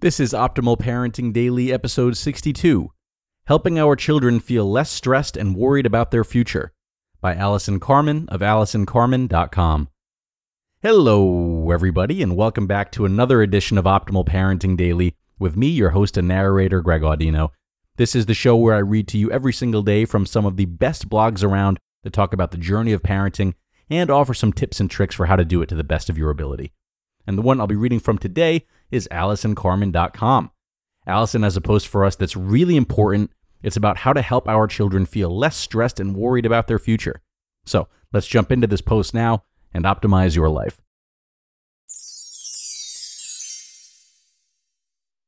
This is Optimal Parenting Daily, episode 62 Helping Our Children Feel Less Stressed and Worried About Their Future by Allison Carmen of AllisonCarmen.com. Hello, everybody, and welcome back to another edition of Optimal Parenting Daily with me, your host and narrator, Greg Audino. This is the show where I read to you every single day from some of the best blogs around that talk about the journey of parenting and offer some tips and tricks for how to do it to the best of your ability. And the one I'll be reading from today is AllisonCarmen.com. Allison has a post for us that's really important. It's about how to help our children feel less stressed and worried about their future. So let's jump into this post now and optimize your life.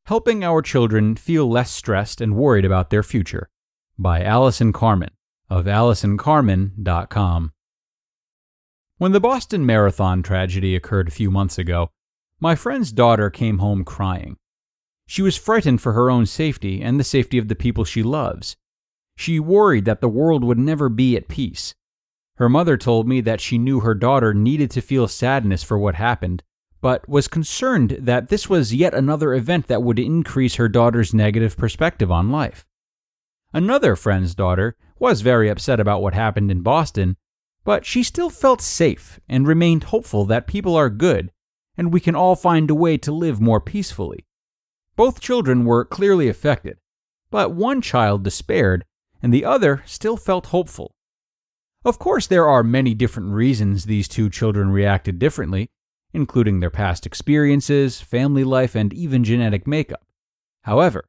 Helping Our Children Feel Less Stressed and Worried About Their Future by Allison Carmen of AllisonCarmen.com. When the Boston Marathon tragedy occurred a few months ago, my friend's daughter came home crying. She was frightened for her own safety and the safety of the people she loves. She worried that the world would never be at peace. Her mother told me that she knew her daughter needed to feel sadness for what happened, but was concerned that this was yet another event that would increase her daughter's negative perspective on life. Another friend's daughter was very upset about what happened in Boston, but she still felt safe and remained hopeful that people are good and we can all find a way to live more peacefully. Both children were clearly affected, but one child despaired and the other still felt hopeful. Of course, there are many different reasons these two children reacted differently, including their past experiences, family life, and even genetic makeup. However,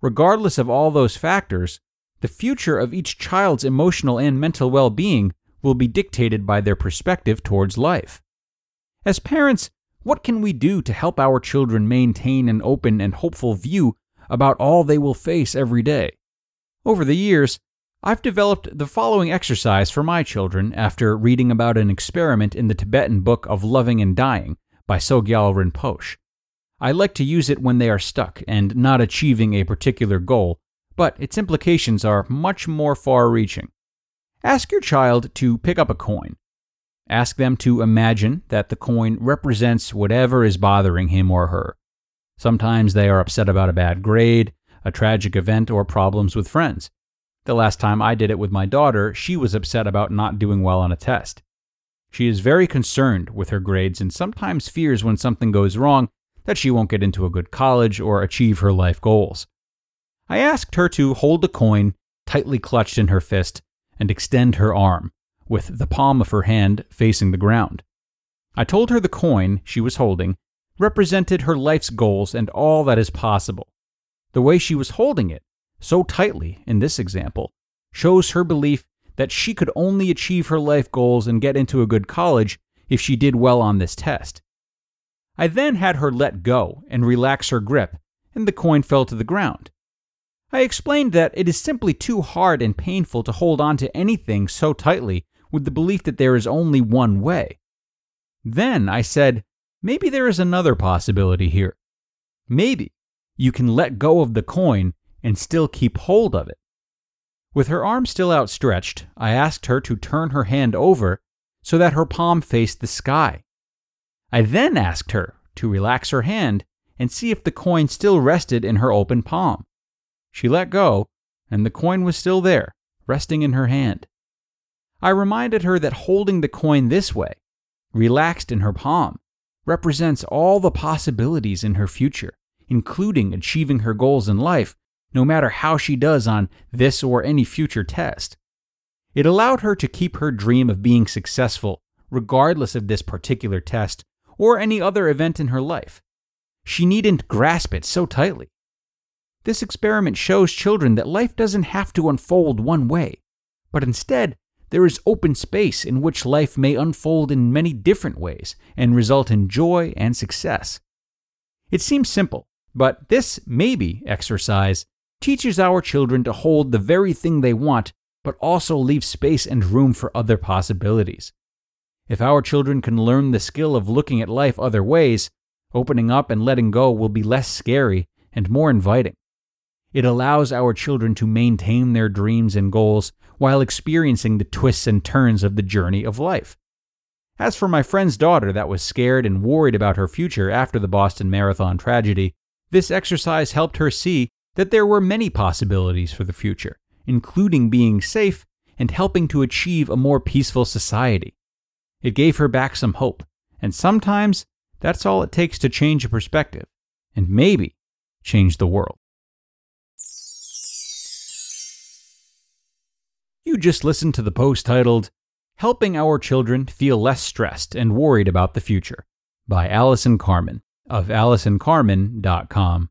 regardless of all those factors, the future of each child's emotional and mental well being will be dictated by their perspective towards life. As parents, what can we do to help our children maintain an open and hopeful view about all they will face every day? Over the years, I've developed the following exercise for my children after reading about an experiment in the Tibetan Book of Living and Dying by Sogyal Rinpoche. I like to use it when they are stuck and not achieving a particular goal, but its implications are much more far reaching. Ask your child to pick up a coin. Ask them to imagine that the coin represents whatever is bothering him or her. Sometimes they are upset about a bad grade, a tragic event, or problems with friends. The last time I did it with my daughter, she was upset about not doing well on a test. She is very concerned with her grades and sometimes fears when something goes wrong that she won't get into a good college or achieve her life goals. I asked her to hold the coin tightly clutched in her fist and extend her arm with the palm of her hand facing the ground. I told her the coin she was holding represented her life's goals and all that is possible. The way she was holding it, so tightly in this example, shows her belief that she could only achieve her life goals and get into a good college if she did well on this test. I then had her let go and relax her grip, and the coin fell to the ground. I explained that it is simply too hard and painful to hold on to anything so tightly with the belief that there is only one way. Then I said, maybe there is another possibility here. Maybe you can let go of the coin and still keep hold of it. With her arm still outstretched, I asked her to turn her hand over so that her palm faced the sky. I then asked her to relax her hand and see if the coin still rested in her open palm. She let go, and the coin was still there, resting in her hand. I reminded her that holding the coin this way, relaxed in her palm, represents all the possibilities in her future, including achieving her goals in life, no matter how she does on this or any future test. It allowed her to keep her dream of being successful, regardless of this particular test or any other event in her life. She needn't grasp it so tightly. This experiment shows children that life doesn't have to unfold one way, but instead, there is open space in which life may unfold in many different ways and result in joy and success. It seems simple, but this maybe exercise teaches our children to hold the very thing they want but also leave space and room for other possibilities. If our children can learn the skill of looking at life other ways, opening up and letting go will be less scary and more inviting. It allows our children to maintain their dreams and goals while experiencing the twists and turns of the journey of life. As for my friend's daughter that was scared and worried about her future after the Boston Marathon tragedy, this exercise helped her see that there were many possibilities for the future including being safe and helping to achieve a more peaceful society. It gave her back some hope, and sometimes that's all it takes to change a perspective, and maybe change the world. You just listened to the post titled, Helping Our Children Feel Less Stressed and Worried About the Future by Allison Carmen of AllisonCarmen.com.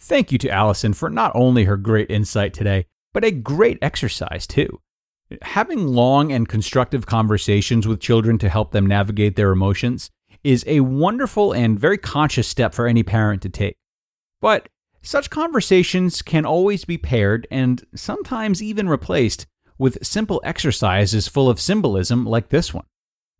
Thank you to Allison for not only her great insight today, but a great exercise too. Having long and constructive conversations with children to help them navigate their emotions is a wonderful and very conscious step for any parent to take. But such conversations can always be paired and sometimes even replaced with simple exercises full of symbolism like this one.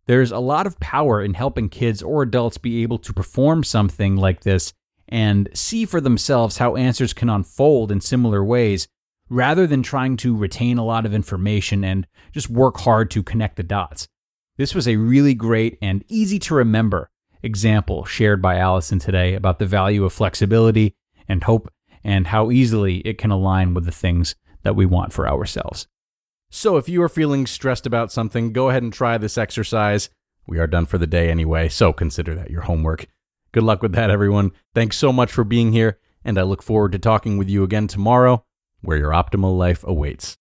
There's a lot of power in helping kids or adults be able to perform something like this and see for themselves how answers can unfold in similar ways rather than trying to retain a lot of information and just work hard to connect the dots. This was a really great and easy to remember example shared by Allison today about the value of flexibility and hope and how easily it can align with the things that we want for ourselves. So, if you are feeling stressed about something, go ahead and try this exercise. We are done for the day anyway, so consider that your homework. Good luck with that, everyone. Thanks so much for being here, and I look forward to talking with you again tomorrow, where your optimal life awaits.